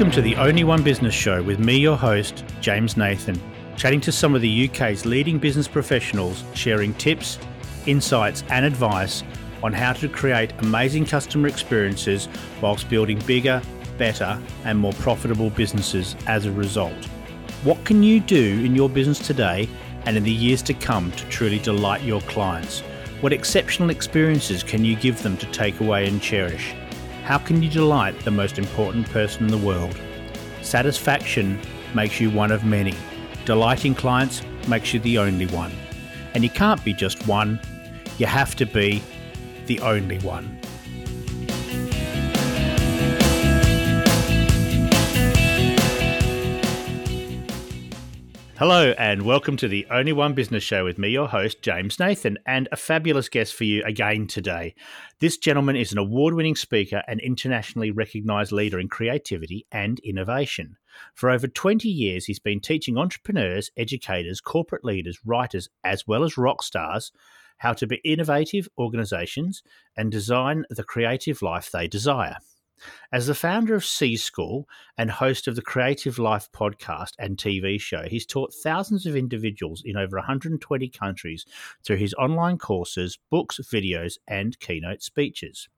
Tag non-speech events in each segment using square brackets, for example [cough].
Welcome to the Only One Business Show with me, your host, James Nathan, chatting to some of the UK's leading business professionals, sharing tips, insights, and advice on how to create amazing customer experiences whilst building bigger, better, and more profitable businesses as a result. What can you do in your business today and in the years to come to truly delight your clients? What exceptional experiences can you give them to take away and cherish? How can you delight the most important person in the world? Satisfaction makes you one of many. Delighting clients makes you the only one. And you can't be just one, you have to be the only one. Hello, and welcome to the Only One Business Show with me, your host, James Nathan, and a fabulous guest for you again today. This gentleman is an award winning speaker and internationally recognized leader in creativity and innovation. For over 20 years, he's been teaching entrepreneurs, educators, corporate leaders, writers, as well as rock stars how to be innovative organizations and design the creative life they desire. As the founder of C School and host of the Creative Life podcast and TV show, he's taught thousands of individuals in over 120 countries through his online courses, books, videos, and keynote speeches.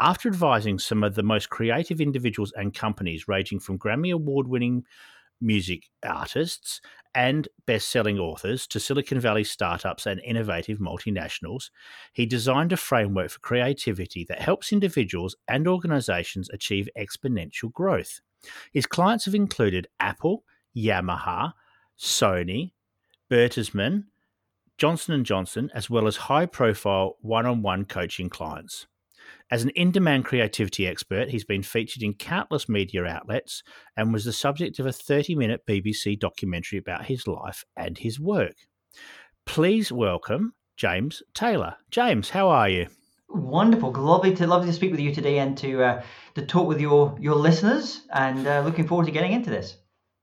After advising some of the most creative individuals and companies, ranging from Grammy Award winning music artists and best selling authors to Silicon Valley startups and innovative multinationals, he designed a framework for creativity that helps individuals and organizations achieve exponential growth. His clients have included Apple, Yamaha, Sony, Bertelsmann, Johnson & Johnson, as well as high-profile one-on-one coaching clients. As an in demand creativity expert, he's been featured in countless media outlets and was the subject of a 30 minute BBC documentary about his life and his work. Please welcome James Taylor. James, how are you? Wonderful, lovely to lovely to speak with you today and to uh, to talk with your your listeners, and uh, looking forward to getting into this.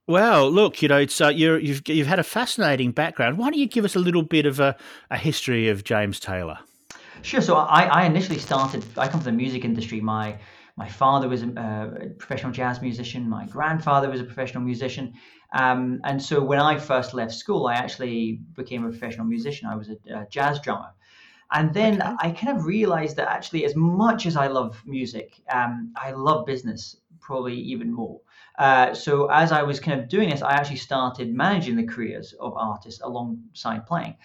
Well, look, you know, it's uh, you you've you've had a fascinating background. Why don't you give us a little bit of a, a history of James Taylor? Sure. So I, I initially started. I come from the music industry. My my father was a, a professional jazz musician. My grandfather was a professional musician. Um, and so when I first left school, I actually became a professional musician. I was a, a jazz drummer. And then okay. I kind of realized that actually, as much as I love music, um, I love business probably even more. Uh, so as I was kind of doing this, I actually started managing the careers of artists alongside playing.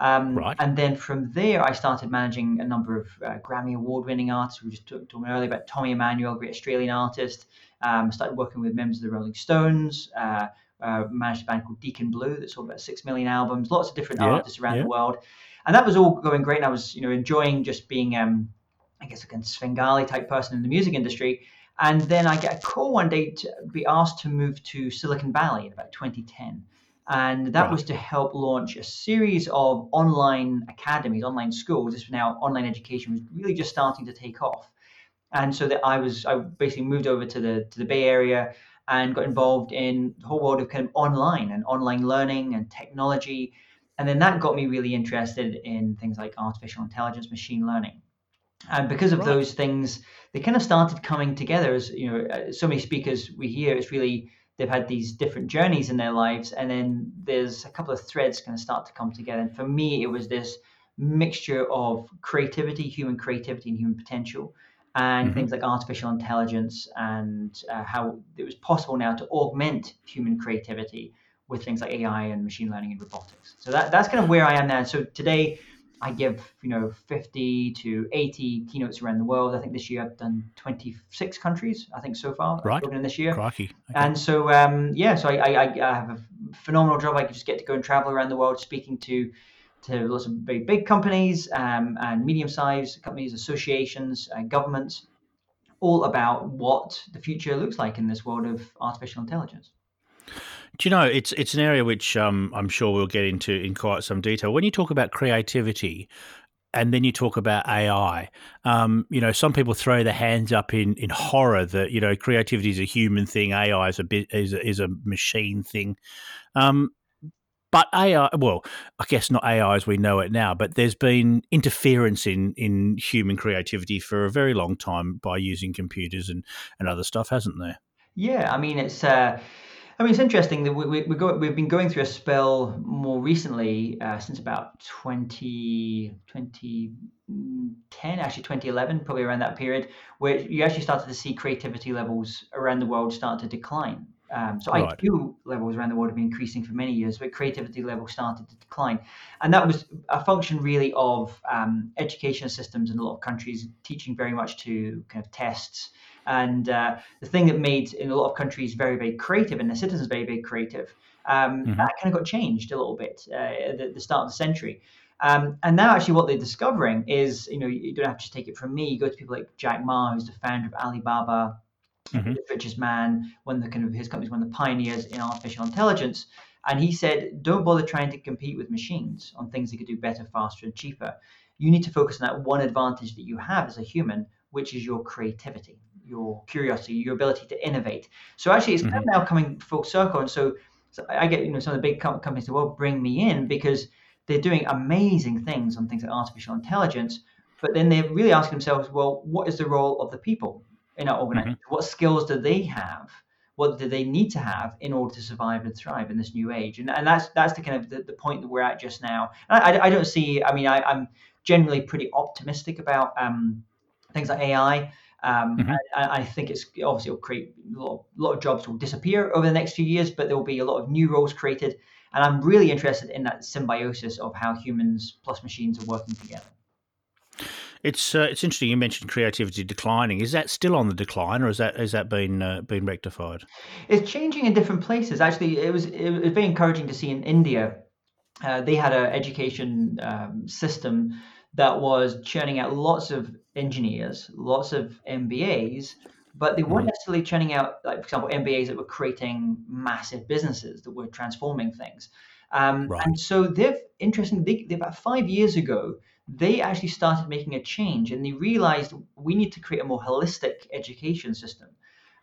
Um, right. And then from there, I started managing a number of uh, Grammy Award winning artists. We just talked earlier about Tommy Emmanuel, great Australian artist. Um, started working with members of the Rolling Stones. Uh, uh, managed a band called Deacon Blue that sold about six million albums. Lots of different yeah, artists around yeah. the world, and that was all going great. And I was, you know, enjoying just being, um, I guess, a Svengali type person in the music industry. And then I get a call one day to be asked to move to Silicon Valley in about 2010 and that right. was to help launch a series of online academies, online schools. This was now online education was really just starting to take off, and so that I was I basically moved over to the to the Bay Area and got involved in the whole world of kind of online and online learning and technology, and then that got me really interested in things like artificial intelligence, machine learning. And because of right. those things, they kind of started coming together. As you know, uh, so many speakers we hear, it's really they've had these different journeys in their lives and then there's a couple of threads going to start to come together. And for me it was this mixture of creativity human creativity and human potential and mm-hmm. things like artificial intelligence and uh, how it was possible now to augment human creativity with things like ai and machine learning and robotics. So that, that's kind of where i am now. So today I give, you know, 50 to 80 keynotes around the world. I think this year I've done 26 countries, I think so far. Right. In this year. Crikey. Okay. And so, um, yeah, so I, I, I have a phenomenal job. I just get to go and travel around the world speaking to to lots of very big companies um, and medium-sized companies, associations, uh, governments, all about what the future looks like in this world of artificial intelligence. Do you know it's it's an area which um, I'm sure we'll get into in quite some detail. When you talk about creativity, and then you talk about AI. Um, you know, some people throw their hands up in, in horror that you know creativity is a human thing, AI is a bit is a, is a machine thing. Um, but AI, well, I guess not AI as we know it now, but there's been interference in in human creativity for a very long time by using computers and and other stuff, hasn't there? Yeah, I mean it's. Uh, I mean, it's interesting that we, we, we go, we've been going through a spell more recently, uh, since about 20, 2010, actually 2011, probably around that period, where you actually started to see creativity levels around the world start to decline. Um, so right. IQ levels around the world have been increasing for many years, but creativity levels started to decline, and that was a function really of um, education systems in a lot of countries teaching very much to kind of tests and uh, the thing that made in a lot of countries very, very creative and the citizens very, very creative, um, mm-hmm. that kind of got changed a little bit uh, at the, the, start of the century. Um, and now, actually, what they're discovering is, you know, you don't have to take it from me. You go to people like Jack Ma, who's the founder of Alibaba, mm-hmm. the richest man, one of the kind of his companies, one of the pioneers in artificial intelligence. And he said, don't bother trying to compete with machines on things that could do better, faster, and cheaper. You need to focus on that one advantage that you have as a human, which is your creativity your curiosity, your ability to innovate. So actually, it's mm-hmm. kind of now coming full circle. And so, so, I get you know some of the big companies that will bring me in because they're doing amazing things on things like artificial intelligence. But then they're really asking themselves, well, what is the role of the people in our organization? Mm-hmm. What skills do they have? What do they need to have in order to survive and thrive in this new age? And, and that's that's the kind of the, the point that we're at just now. I, I, I, don't see. I mean, I, am generally pretty optimistic about um, things like AI. Um, mm-hmm. I, I, think it's obviously it'll create a lot, of, a lot of jobs will disappear over the next few years, but there will be a lot of new roles created. And I'm really interested in that symbiosis of how humans plus machines are working together. It's uh, it's interesting. You mentioned creativity declining. Is that still on the decline, or has that has that been uh, been rectified? It's changing in different places. Actually, it was it was very encouraging to see in India. Uh, they had an education um, system that was churning out lots of engineers, lots of MBAs, but they weren't necessarily churning out, like for example, MBAs that were creating massive businesses that were transforming things. Um, right. And so they've interesting. They, they, about five years ago, they actually started making a change, and they realized we need to create a more holistic education system.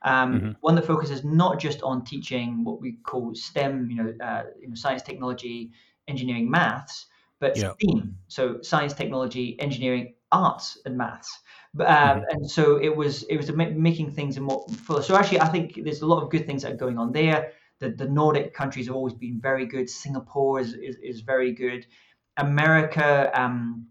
Um, mm-hmm. One that focuses not just on teaching what we call STEM, you know, uh, you know science, technology, engineering, maths, but yeah. STEAM, so science, technology, engineering, arts, and maths. But, um, mm-hmm. And so it was it was making things more fuller. So actually, I think there's a lot of good things that are going on there. The, the Nordic countries have always been very good. Singapore is, is, is very good. America, um,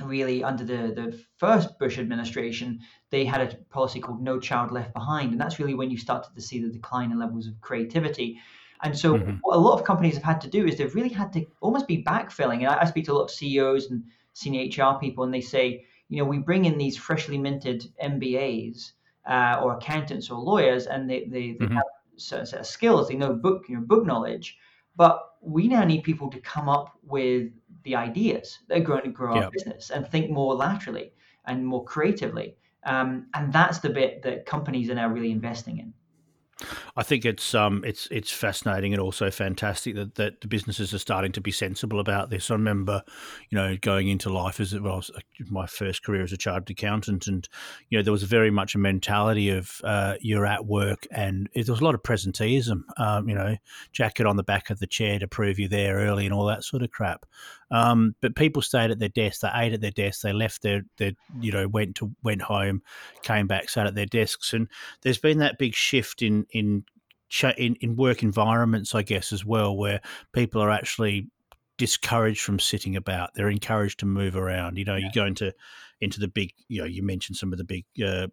really under the, the first Bush administration, they had a policy called No Child Left Behind. And that's really when you started to see the decline in levels of creativity. And so, mm-hmm. what a lot of companies have had to do is they've really had to almost be backfilling. And I, I speak to a lot of CEOs and senior HR people, and they say, you know, we bring in these freshly minted MBAs uh, or accountants or lawyers, and they, they, they mm-hmm. have certain set of skills, they know book, you know, book knowledge, but we now need people to come up with the ideas that are going to grow yep. our business and think more laterally and more creatively. Um, and that's the bit that companies are now really investing in. I think it's um it's it's fascinating and also fantastic that, that the businesses are starting to be sensible about this. I remember, you know, going into life as well, was my first career as a chartered accountant, and you know there was very much a mentality of uh, you're at work, and there was a lot of presenteeism. Um, you know, jacket on the back of the chair to prove you're there early and all that sort of crap. Um, but people stayed at their desk. They ate at their desk. They left their, their, you know, went to went home, came back, sat at their desks, and there's been that big shift in in in, in work environments, I guess, as well, where people are actually discouraged from sitting about. They're encouraged to move around. You know, yeah. you go into into the big. You know, you mentioned some of the big uh,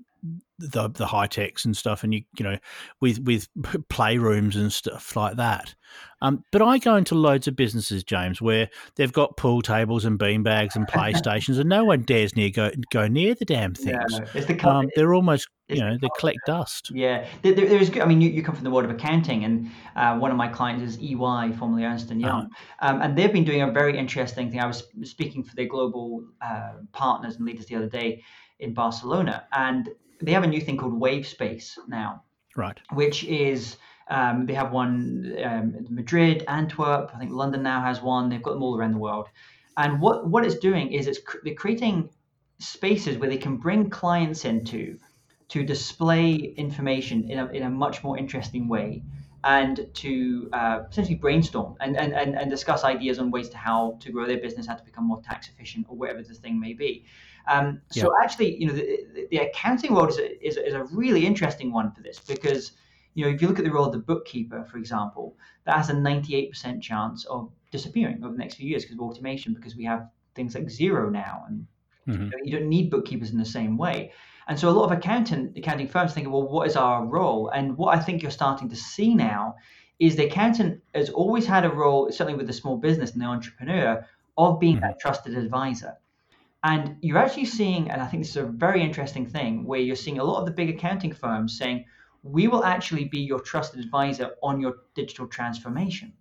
the the high techs and stuff, and you you know with with [laughs] playrooms and stuff like that. Um, but I go into loads of businesses, James, where they've got pool tables and beanbags and [laughs] playstations, and no one dares near go go near the damn things. The um, they're almost you know they collect dust. Yeah, there, there is. I mean, you, you come from the world of accounting, and uh, one of my clients is EY, formerly Ernst and Young, uh-huh. um, and they've been doing a very interesting thing. I was speaking for their global uh, partners and leaders the other day in Barcelona, and they have a new thing called Wave Space now. Right. Which is um, they have one um, Madrid, Antwerp. I think London now has one. They've got them all around the world. And what what it's doing is it's they're creating spaces where they can bring clients into to display information in a, in a much more interesting way and to uh, essentially brainstorm and, and, and, and discuss ideas on ways to how to grow their business, how to become more tax efficient, or whatever the thing may be. Um, so yeah. actually, you know, the, the accounting world is a, is, is a really interesting one for this because, you know, if you look at the role of the bookkeeper, for example, that has a 98% chance of disappearing over the next few years because of automation, because we have things like Xero now, and mm-hmm. you, know, you don't need bookkeepers in the same way. And so a lot of accountant accounting firms think, well, what is our role? And what I think you're starting to see now is the accountant has always had a role, certainly with the small business and the entrepreneur, of being mm-hmm. that trusted advisor. And you're actually seeing, and I think this is a very interesting thing, where you're seeing a lot of the big accounting firms saying, we will actually be your trusted advisor on your digital transformation.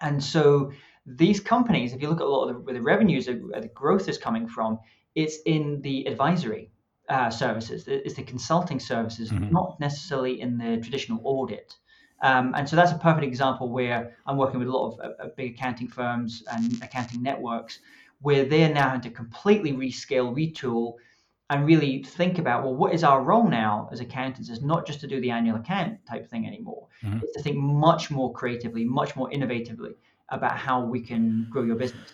And so these companies, if you look at a lot of the, where the revenues, where the growth is coming from, it's in the advisory uh, services, it's the consulting services, mm-hmm. not necessarily in the traditional audit. Um, and so that's a perfect example where I'm working with a lot of uh, big accounting firms and accounting networks where they're now having to completely rescale, retool, and really think about well, what is our role now as accountants? Is not just to do the annual account type thing anymore. Mm-hmm. It's to think much more creatively, much more innovatively about how we can grow your business.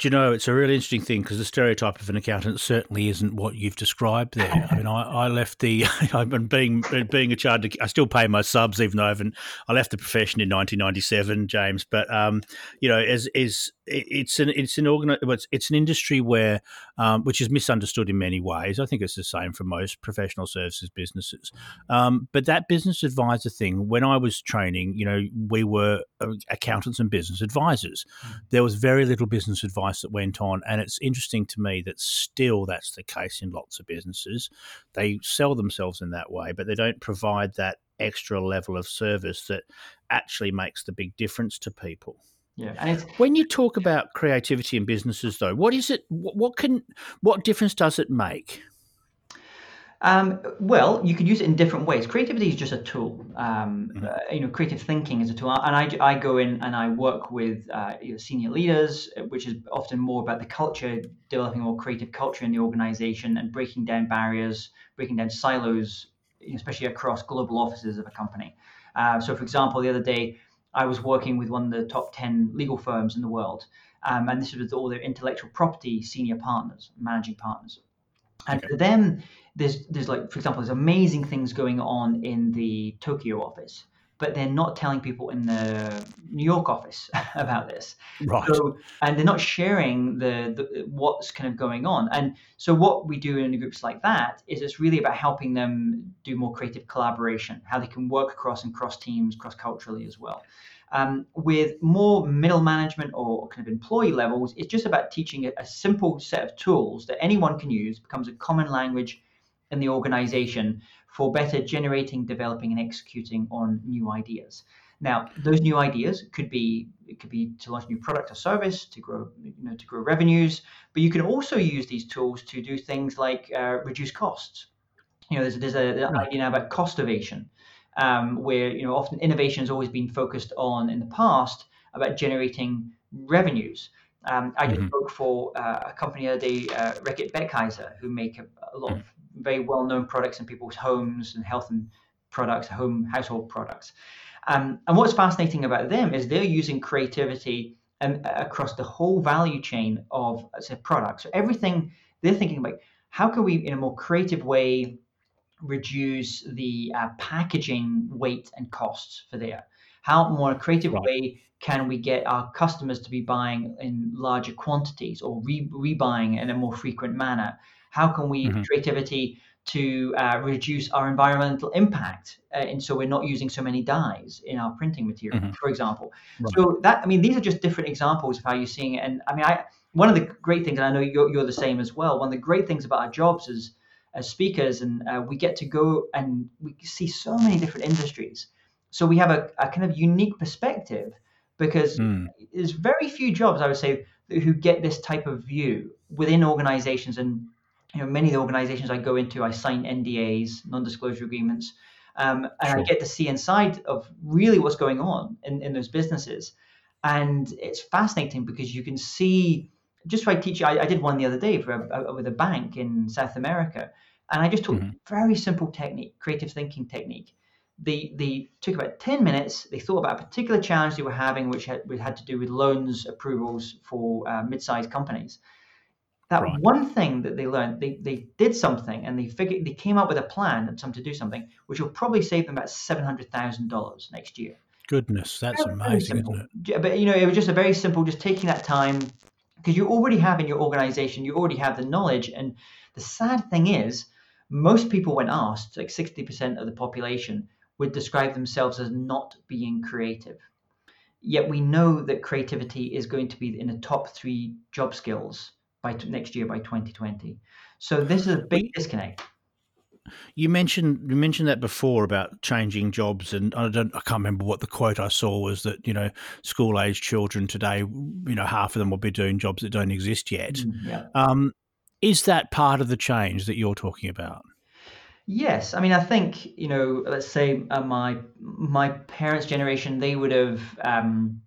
Do you know, it's a really interesting thing because the stereotype of an accountant certainly isn't what you've described there. I mean, I, I left the, [laughs] I've been being being a chartered, I still pay my subs even though I haven't, I left the profession in 1997, James. But um, you know, as is it's an it's an organ it's, it's an industry where um, which is misunderstood in many ways. I think it's the same for most professional services businesses. Um, but that business advisor thing, when I was training, you know, we were uh, accountants and business advisors. Mm. There was very little business advice that went on, and it's interesting to me that still that's the case in lots of businesses. They sell themselves in that way, but they don't provide that extra level of service that actually makes the big difference to people. Yeah, and when you talk about creativity in businesses, though, what is it? What can what difference does it make? Um, well, you could use it in different ways. Creativity is just a tool. Um, mm-hmm. uh, you know, creative thinking is a tool, and I, I go in and I work with uh, you know, senior leaders, which is often more about the culture, developing more creative culture in the organization, and breaking down barriers, breaking down silos, especially across global offices of a company. Uh, so, for example, the other day I was working with one of the top 10 legal firms in the world. Um, and this was with all their intellectual property senior partners, managing partners. And okay. for them, there's, there's like, for example, there's amazing things going on in the Tokyo office but they're not telling people in the New York office [laughs] about this. Right. So, and they're not sharing the, the, what's kind of going on. And so what we do in groups like that is it's really about helping them do more creative collaboration, how they can work across and cross teams, cross culturally as well. Um, with more middle management or kind of employee levels, it's just about teaching a, a simple set of tools that anyone can use, becomes a common language in the organization for better generating, developing, and executing on new ideas. Now, those new ideas could be it could be to launch a new product or service to grow you know to grow revenues, but you can also use these tools to do things like uh, reduce costs. You know, there's there's a, an idea now about costovation, um, where you know often innovation has always been focused on in the past about generating revenues. Um, I just mm-hmm. spoke for uh, a company the other day, uh, Reckitt Benckiser, who make a, a lot of very well known products in people's homes and health and products, home household products. Um, and what's fascinating about them is they're using creativity and uh, across the whole value chain of say, products. So everything they're thinking about how can we, in a more creative way, reduce the uh, packaging weight and costs for there? How more creative right. way can we get our customers to be buying in larger quantities or re- rebuying in a more frequent manner? How can we mm-hmm. creativity to uh, reduce our environmental impact, uh, and so we're not using so many dyes in our printing material, mm-hmm. for example. Right. So that I mean, these are just different examples of how you're seeing it. And I mean, I one of the great things, and I know you're, you're the same as well. One of the great things about our jobs is as speakers, and uh, we get to go and we see so many different industries. So we have a, a kind of unique perspective because mm. there's very few jobs I would say who get this type of view within organizations and you know, many of the organizations I go into, I sign NDAs, non-disclosure agreements, um, and sure. I get to see inside of really what's going on in, in those businesses. And it's fascinating because you can see, just by teaching, I, I did one the other day for a, a, with a bank in South America, and I just took mm-hmm. very simple technique, creative thinking technique. They, they took about 10 minutes. They thought about a particular challenge they were having, which had, which had to do with loans approvals for uh, mid-sized companies that Right. one thing that they learned, they, they did something and they figured they came up with a plan and some to do something, which will probably save them about seven hundred thousand dollars next year. Goodness, that's amazing, simple. isn't it? But you know, it was just a very simple, just taking that time because you already have in your organization, you already have the knowledge. And the sad thing is, most people, when asked, like sixty percent of the population, would describe themselves as not being creative. Yet we know that creativity is going to be in the top three job skills by t- next year by 2020. So this is a big disconnect. You mentioned you mentioned that before about changing jobs, and I don't I can't remember what the quote I saw was that you know school age children today, you know, half of them will be doing jobs that don't exist yet. Mm, Yeah. Um, is that part of the change that you're talking about? Yes, I mean, I think you know, let's say uh, my my parents' generation, they would have um,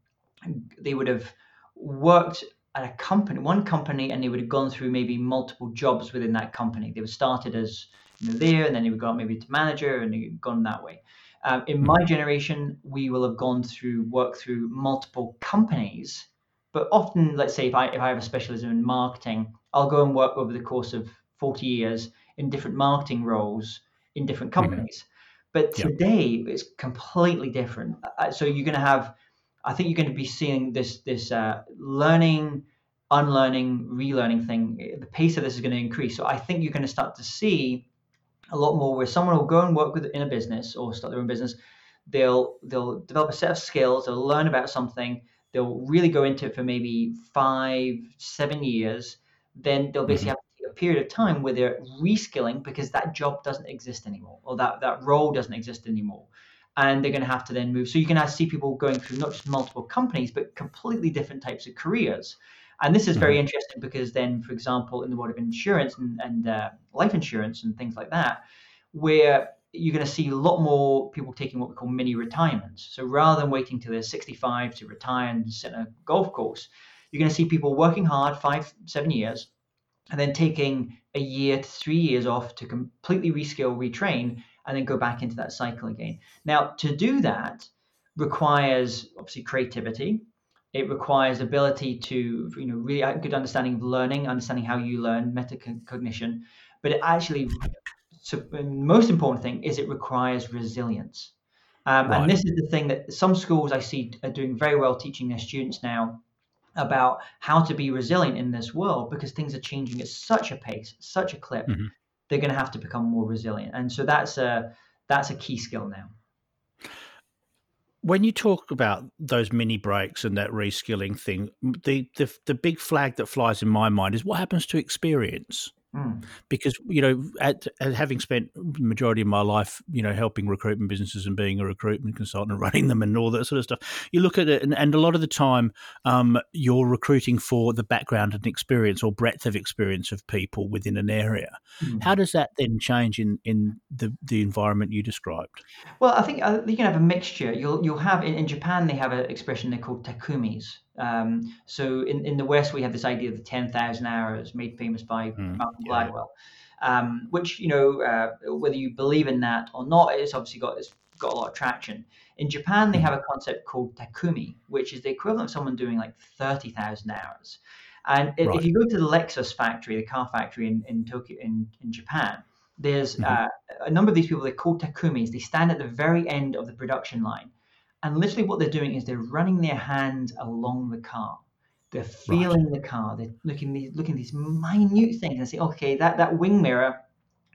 they would have worked at a company, one company, and they would have gone through maybe multiple jobs within that company. They would started as there, and then go up maybe to manager, and they gone that way. Um, in my generation, we will have gone through work through multiple companies, but often, let's say if I if I have a specialism in marketing, I'll go and work over the course of forty years in different marketing roles in different companies. But Yep. today it's completely different. Uh, So you're going to have, I think you're going to be seeing this this uh, learning, unlearning, relearning thing. The pace of this is going to increase. So I think you're going to start to see a lot more where someone will go and work with in a business or start their own business. They'll they'll develop a set of skills. They'll learn about something. They'll really go into it for maybe five, seven years. Then they'll basically mm-hmm. have take a period of time where they're reskilling because that job doesn't exist anymore or that, that role doesn't exist anymore. And they're going to have to then move. So you can see people going through not just multiple companies, but completely different types of careers. And this is very interesting because then, for example, in the world of insurance and, and uh, life insurance and things like that, where you're going to see a lot more people taking what we call mini retirements. So rather than waiting till they're 65 to retire and sit on a golf course, you're going to see people working hard five, seven years, and then taking a year to three years off to completely reskill, retrain, and then go back into that cycle again. Now, to do that requires obviously creativity. It requires ability to, you know, really good understanding of learning, understanding how you learn, metacognition. But it actually, so the most important thing is it requires resilience. Um, Right. And this is the thing that some schools I see are doing very well teaching their students now about how to be resilient in this world because things are changing at such a pace, such a clip. Mhm. They're going to have to become more resilient, and so that's a that's a key skill now. When you talk about those mini breaks and that reskilling thing, the, the the big flag that flies in my mind is what happens to experience. Mm. because you know at, at having spent the majority of my life you know helping recruitment businesses and being a recruitment consultant and [laughs] running them and all that sort of stuff you look at it and, and a lot of the time um, you're recruiting for the background and experience or breadth of experience of people within an area Mm. how does that then change in in the the environment you described Well, I think uh, you can have a mixture. You'll you'll have in, in Japan they have an expression they call takumis. Um, so in, in the West we have this idea of the ten thousand hours made famous by Mm, Malcolm yeah. Gladwell, um, which you know uh, whether you believe in that or not, it's obviously got it's got a lot of traction. In Japan they have a concept called takumi, which is the equivalent of someone doing like thirty thousand hours. And Right. if you go to the Lexus factory, the car factory in, in Tokyo in, in Japan, there's Mhm. uh, a number of these people, they're called takumis. They stand at the very end of the production line. And literally what they're doing is they're running their hand along the car. They're feeling the car. They're looking these looking these minute things and say, okay, that, that wing mirror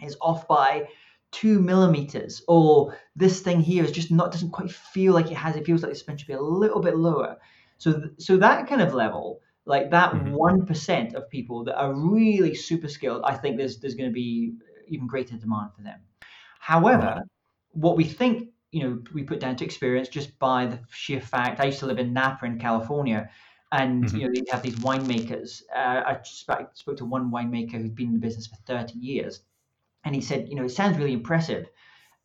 is off by two millimeters, or this thing here is just not doesn't quite feel like it has. It feels like the suspension should be a little bit lower. So th- so that kind of level, like that Mhm. one of people that are really super skilled, I think there's there's going to be even greater demand for them. However, Right. what we think, you know, we put down to experience just by the sheer fact. I used to live in Napa in California, and Mhm. you know they have these winemakers. Uh, I spoke, spoke to one winemaker who'd been in the business for 30 years, and he said, you know, it sounds really impressive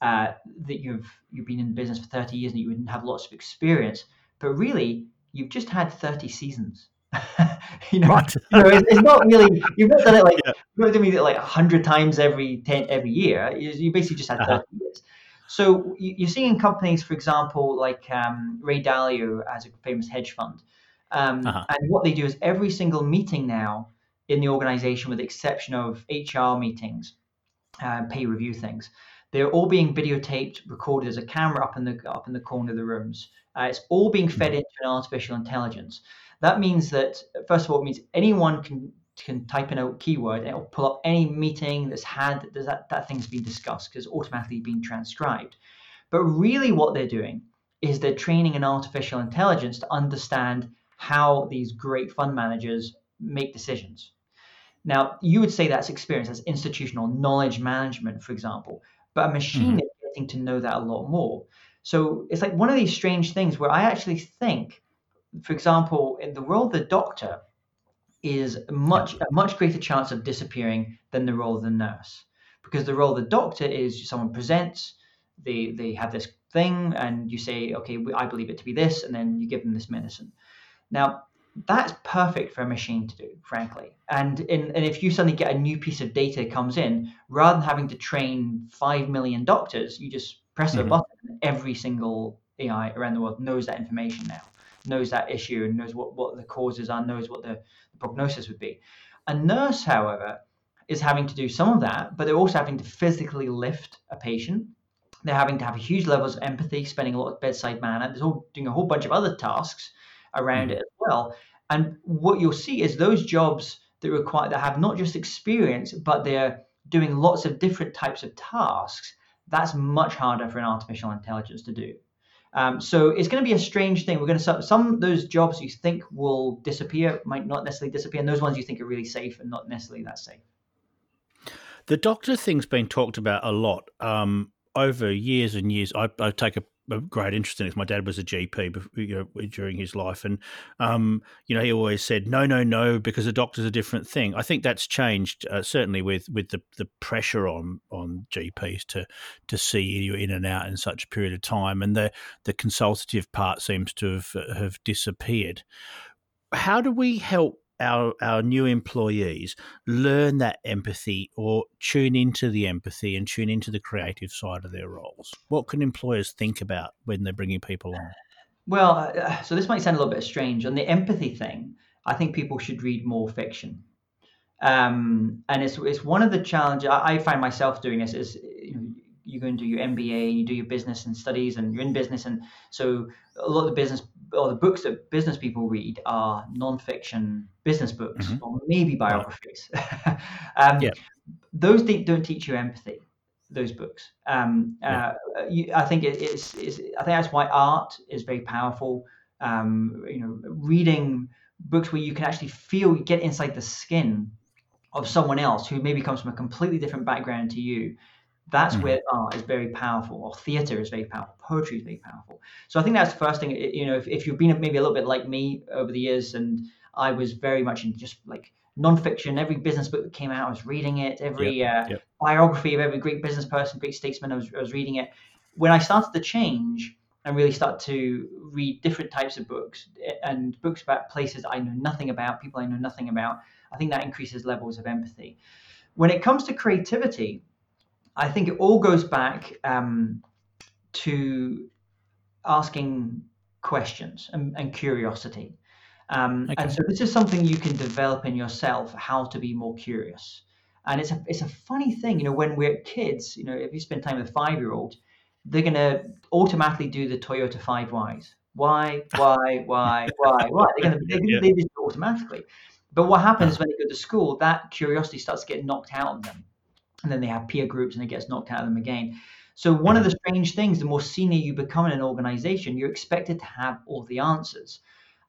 uh, that you've you've been in the business for 30 years and you wouldn't have lots of experience, but really you've just had 30 seasons. [laughs] you know, [laughs] you know, it's, it's not really you've not done it like [laughs] Yeah. you've not done it like hundred times every ten every year. You, you basically just had Uh-huh. 30 years. So you, you're seeing companies, for example, like um, Ray Dalio as a famous hedge fund, um, Uh-huh. and what they do is every single meeting now in the organization, with the exception of HR meetings, uh, pay review things. They're all being videotaped, recorded. There's a camera up in the up in the corner of the rooms. Uh, it's all being fed mm-hmm. into an artificial intelligence. That means that first of all, it means anyone can can type in a keyword and it'll pull up any meeting that's had that that thing's been discussed because it's automatically being transcribed. But really, what they're doing is they're training an artificial intelligence to understand how these great fund managers make decisions. Now, you would say that's experience, that's institutional knowledge management, for example, but a machine mm-hmm. is getting to know that a lot more. So it's like one of these strange things where I actually think, for example, in the world of the doctor is much a much greater chance of disappearing than the role of the nurse, because the role of the doctor is someone presents, they they have this thing, and you say, okay, I believe it to be this, and then you give them this medicine. Now that's perfect for a machine to do, frankly. And in, and if you suddenly get a new piece of data comes in, rather than having to train five million doctors, you just press mm-hmm. a button. And every single AI around the world knows that information now, knows that issue, and knows what, what the causes are, knows what the prognosis would be. A nurse, however, is having to do some of that, but they're also having to physically lift a patient. They're having to have huge levels of empathy, spending a lot of bedside manner. There's all doing a whole bunch of other tasks around mm-hmm. it as well. And what you'll see is those jobs that require that have not just experience, but they're doing lots of different types of tasks. That's much harder for an artificial intelligence to do. Um, so it's going to be a strange thing. We're going to some those jobs you think will disappear might not necessarily disappear, and those ones you think are really safe and not necessarily that safe. The doctor thing's been talked about a lot um, over years and years. I, I take a a great interest in it. My dad was a GP you know, during his life, and um, you know he always said no, no, no, because a doctor's a different thing. I think that's changed uh, certainly with with the, the pressure on on GPs to to see you in and out in such a period of time, and the the consultative part seems to have have disappeared. How do we help our our new employees learn that empathy or tune into the empathy and tune into the creative side of their roles? What can employers think about when they're bringing people on? Well, uh, so this might sound a little bit strange. On the empathy thing, I think people should read more fiction. Um, and it's, it's one of the challenges I, I find myself doing this is you know, you go into your MBA, you do your business and studies, and you're in business, and so a lot of the business or the books that business people read are non-fiction business books mm-hmm. or maybe biographies. [laughs] um, yeah. Those don't teach you empathy. Those books. Um, yeah. uh, you, I think it, it's, it's, I think that's why art is very powerful. Um, you know, reading books where you can actually feel, get inside the skin of someone else who maybe comes from a completely different background to you that's mm-hmm. where art is very powerful, or theater is very powerful, poetry is very powerful. So I think that's the first thing. You know, if, if you've been maybe a little bit like me over the years, and I was very much in just like nonfiction. Every business book that came out, I was reading it. Every yep, uh, yep. biography of every great business person, great statesman, I was, I was reading it. When I started to change and really start to read different types of books and books about places I know nothing about, people I know nothing about, I think that increases levels of empathy. When it comes to creativity, I think it all goes back um, to asking questions and, and curiosity. Um, okay. And so this is something you can develop in yourself how to be more curious. And it's a it's a funny thing, you know, when we're kids, you know, if you spend time with a five year old, they're gonna automatically do the Toyota five whys. Why, why, why, why, why? They're gonna they're gonna, they just automatically. But what happens when they go to school? That curiosity starts to get knocked out of them and then they have peer groups and it gets knocked out of them again. So one of the strange things, the more senior you become in an organization, you're expected to have all the answers.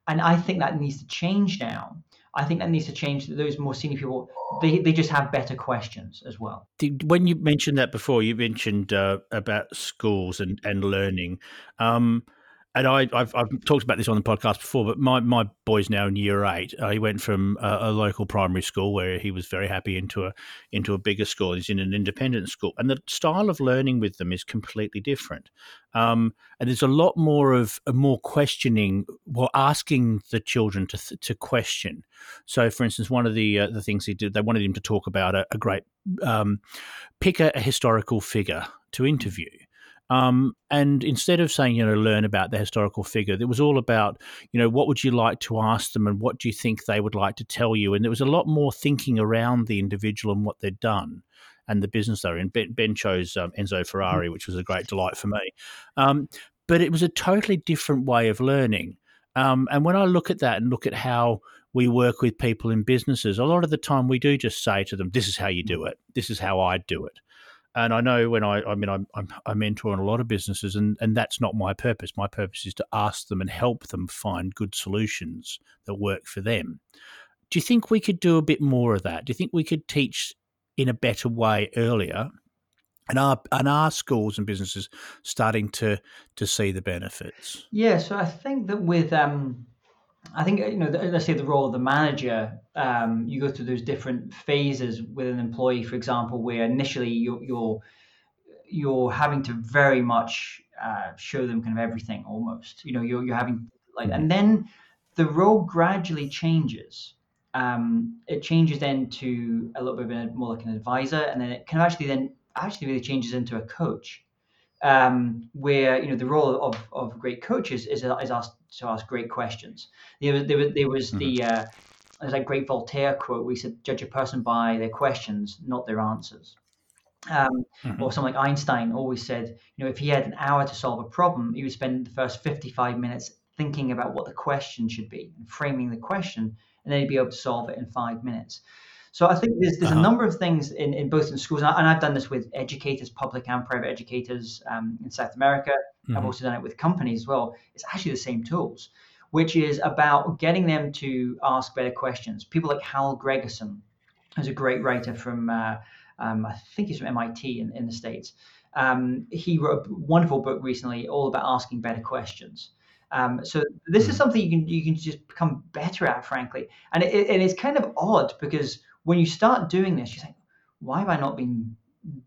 And I think that needs to change now. I think that needs to change. Those more senior people, they, they just have better questions as well. When you mentioned that before, you mentioned uh, about schools and, and learning. Um, and I, have I've talked about this on the podcast before, but my, my boy's now in year eight. Uh, he went from a, a, local primary school where he was very happy into a into a bigger school. He's in an independent school, and the style of learning with them is completely different. Um, and there's a lot more of more questioning, well, asking the children to to question. So, for instance, one of the uh, the things he did, they wanted him to talk about a, a great um, pick a, a historical figure to interview Um, and instead of saying, you know, learn about the historical figure, it was all about, you know, what would you like to ask them and what do you think they would like to tell you? And there was a lot more thinking around the individual and what they'd done and the business they're in. Ben, ben chose um, Enzo Ferrari, which was a great delight for me. Um, but it was a totally different way of learning. Um, and when I look at that and look at how we work with people in businesses, a lot of the time we do just say to them, "This is how you do it. This is how I do it." And I know when I, I mean, I'm, I'm, I mentor in a lot of businesses, and, and that's not my purpose. My purpose is to ask them and help them find good solutions that work for them. Do you think we could do a bit more of that? Do you think we could teach in a better way earlier and are and are schools and businesses starting to to see the benefits? Yeah, so I think that with um, I think you know, let's say the role of the manager, um, you go through those different phases with an employee, for example, where initially you're you're, you're having to very much uh, show them kind of everything almost. You know, you're you're having like, and then the role gradually changes. Um, it changes then to a little bit more like an advisor, and then it kind of actually then actually really changes into a coach, um, where you know the role of, of great coaches is, is asked to ask great questions. There was there was, there was mm-hmm. the uh, there's a great Voltaire quote. We said, "Judge a person by their questions, not their answers." Um, mm-hmm. Or someone like Einstein always said, you know, if he had an hour to solve a problem, he would spend the first 55 minutes thinking about what the question should be and framing the question, and then he'd be able to solve it in five minutes. So I think there's there's uh-huh. a number of things in, in both in schools, and, I, have done this with educators, public and private educators um, in South America. Mm-hmm. I've also done it with companies as well. It's actually the same tools, which is about getting them to ask better questions. People like Hal Gregersen, who's a great writer from, uh, um, I think he's from MIT in, in the States. Um, he wrote a wonderful book recently all about asking better questions. Um, so this is mm-hmm. something you can you can just become better at, frankly. And it, and it's kind of odd because when you start doing this, you think, why have I not been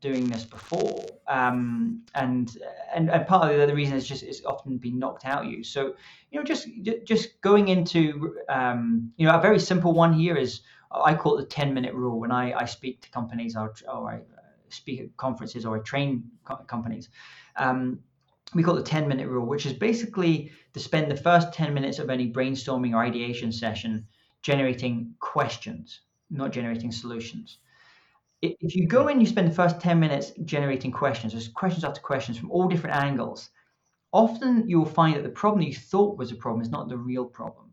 doing this before? Um, and, and and part of the reason is just it's often been knocked out you. So you know, just just going into um, you know a very simple one here is I call it the ten minute rule. When I, I speak to companies or, or I speak at conferences or I train co- companies. Um, we call it the 10 minute rule, which is basically to spend the first 10 minutes of any brainstorming or ideation session generating questions not generating solutions. If you go in, you spend the first 10 minutes generating questions, there's questions after questions from all different angles. Often you'll find that the problem you thought was a problem is not the real problem.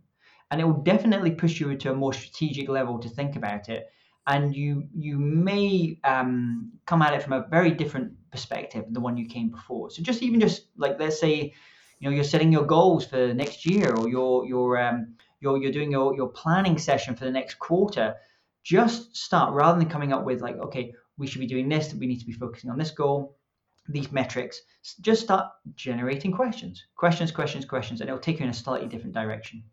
And it will definitely push you to a more strategic level to think about it. And you you may um, come at it from a very different perspective than the one you came before. So just even just like let's say, you know, you're setting your goals for next year, or you're you're um, you're you're doing your your planning session for the next quarter just start rather than coming up with like, okay, we should be doing this, we need to be focusing on this goal, these metrics. Just start generating questions, questions, questions, questions, and it'll take you in a slightly different direction.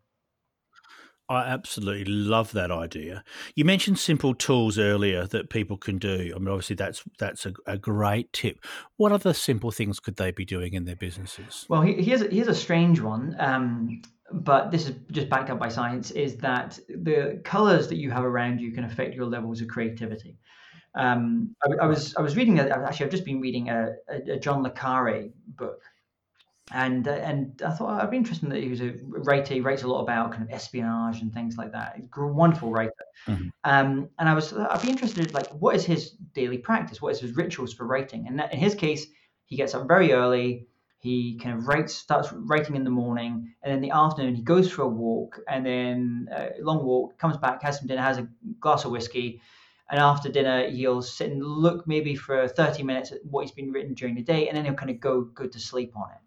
I absolutely love that idea. You mentioned simple tools earlier that people can do. I mean, obviously that's that's a, a great tip. What other simple things could they be doing in their businesses? Well, here's a, here's a strange one. Um, but this is just backed up by science, is that the colors that you have around you can affect your levels of creativity. Um, I, I, was I was reading a, actually I've just been reading a, a, John le Carre book, and uh, and I thought I'd be interested that he was a writer. He writes a lot about kind of espionage and things like that. He's a wonderful writer. Mm-hmm. Um, and I was I'd be interested like what is his daily practice? What is his rituals for writing? And in his case, he gets up very early he kind of writes, starts writing in the morning, and in the afternoon he goes for a walk, and then a long walk, comes back, has some dinner, has a glass of whiskey, and after dinner he'll sit and look maybe for 30 minutes at what he's been written during the day, and then he'll kind of go go to sleep on it.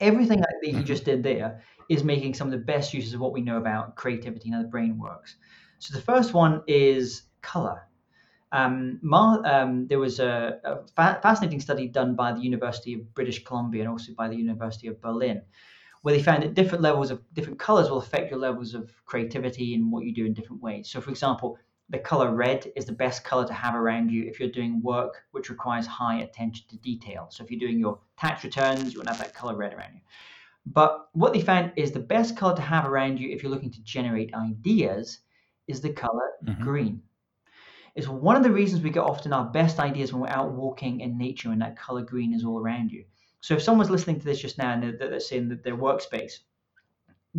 Everything that he mm-hmm. just did there is making some of the best uses of what we know about creativity and how the brain works. So the first one is color. Um, Mar- um, there was a, a fa- fascinating study done by the University of British Columbia and also by the University of Berlin, where they found that different levels of different colors will affect your levels of creativity and what you do in different ways. So, for example, the color red is the best color to have around you if you're doing work which requires high attention to detail. So, if you're doing your tax returns, you want to have that color red around you. But what they found is the best color to have around you if you're looking to generate ideas is the color mm-hmm. green is one of the reasons we get often our best ideas when we're out walking in nature and that color green is all around you. So if someone's listening to this just now and they're, they're saying that their workspace,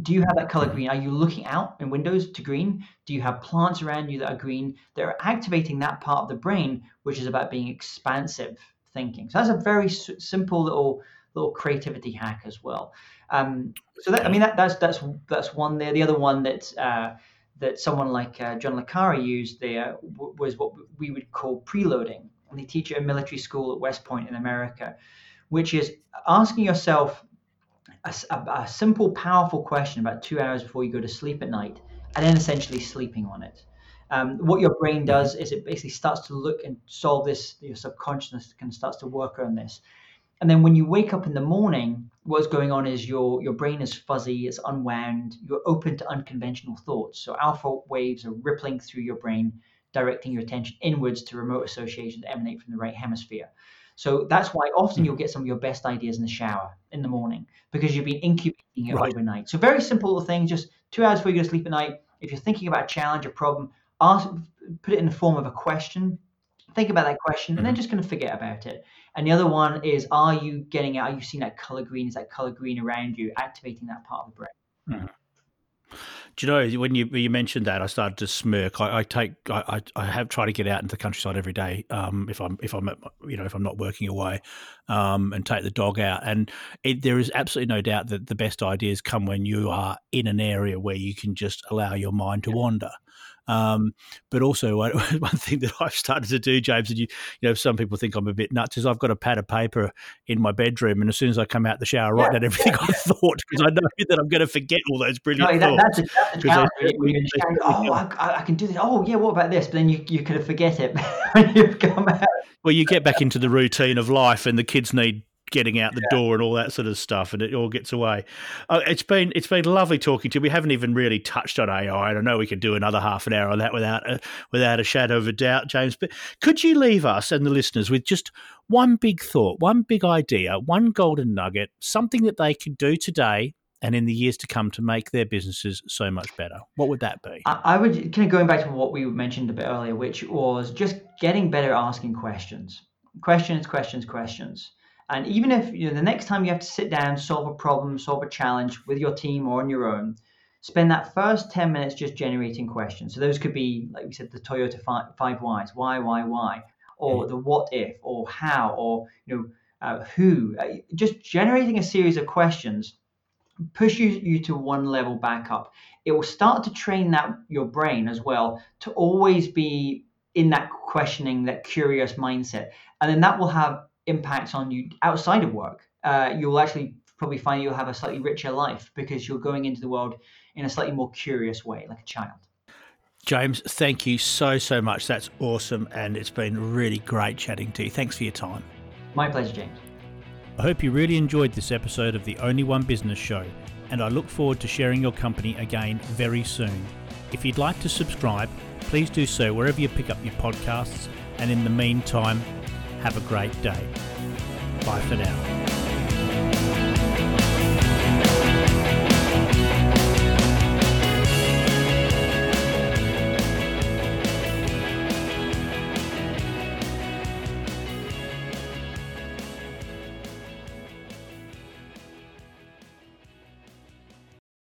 do you have that color green? Are you looking out in windows to green? Do you have plants around you that are green? that are activating that part of the brain, which is about being expansive thinking. So that's a very s- simple little little creativity hack as well. Um, so that, I mean that, that's that's that's one there. The other one that uh, that someone like uh, John le Carre used there w- was what we would call preloading, and they teach it at military school at West Point in America, which is asking yourself a, a, a simple, powerful question about two hours before you go to sleep at night, and then essentially sleeping on it. Um, what your brain does is it basically starts to look and solve this. Your subconsciousness can starts to work on this, and then when you wake up in the morning, what's going on is your your brain is fuzzy, it's unwound, you're open to unconventional thoughts. So alpha waves are rippling through your brain, directing your attention inwards to remote associations that emanate from the right hemisphere. So that's why often you'll hmm. get some of your best ideas in the shower in the morning because you've been incubating it right. overnight. So very simple little thing, just two hours before you go to sleep at night. If you're thinking about a challenge, a problem, ask, put it in the form of a question. Think about that question, and then mm-hmm. just kind of forget about it. And the other one is, are you getting it? Are you seeing that color green? Is that color green around you activating that part of the brain? Mm. Do you know when you you mentioned that I started to smirk. I, I take I, I have tried to get out into the countryside every day um, if I'm if I'm at, you know if I'm not working away um, and take the dog out. And it, there is absolutely no doubt that the best ideas come when you are in an area where you can just allow your mind to wander. Um, but also, [laughs] one, thing that I've started to do, James, and you, you know, some people think I'm a bit nuts, is I've got a pad of paper in my bedroom, and as soon as I come out the shower, I write down everything I thought because I know that I'm going to forget all those brilliant no, that, thoughts. That's a, that's a challenge. oh, I, I, can do this. Oh, yeah. What about this? But then you you could forget it [laughs] when you've come out. Well, you get back into the routine of life, and the kids need getting out the yeah. door and all that sort of stuff, and it all gets away. Uh, it's been it's been lovely talking to you. We haven't even really touched on AI, and I know we could do another half an hour on that without a, without a shadow of a doubt, James. But could you leave us and the listeners with just one big thought, one big idea, one golden nugget, something that they could do today and in the years to come to make their businesses so much better? What would that be? I would kind of going back to what we mentioned a bit earlier, which was just getting better at asking questions. Questions, questions, questions. And even if you know the next time you have to sit down, solve a problem, solve a challenge with your team or on your own, spend that first 10 minutes just generating questions. So those could be, like we said, the Toyota five, five whys, why, why, why, or the what if, or how, or you know, uh, who. Uh, just generating a series of questions push you, you to one level back up. It will start to train that your brain as well to always be in that questioning, that curious mindset. And then that will have impacts on you outside of work, uh, you'll actually probably find you'll have a slightly richer life because you're going into the world in a slightly more curious way, like a child. James, thank you so, so much. That's awesome. And it's been really great chatting to you. Thanks for your time. My pleasure, James. I hope you really enjoyed this episode of the Only One Business Show, and I look forward to sharing your company again very soon. If you'd like to subscribe, please do so wherever you pick up your podcasts. And in the meantime, have a great day. Bye for now.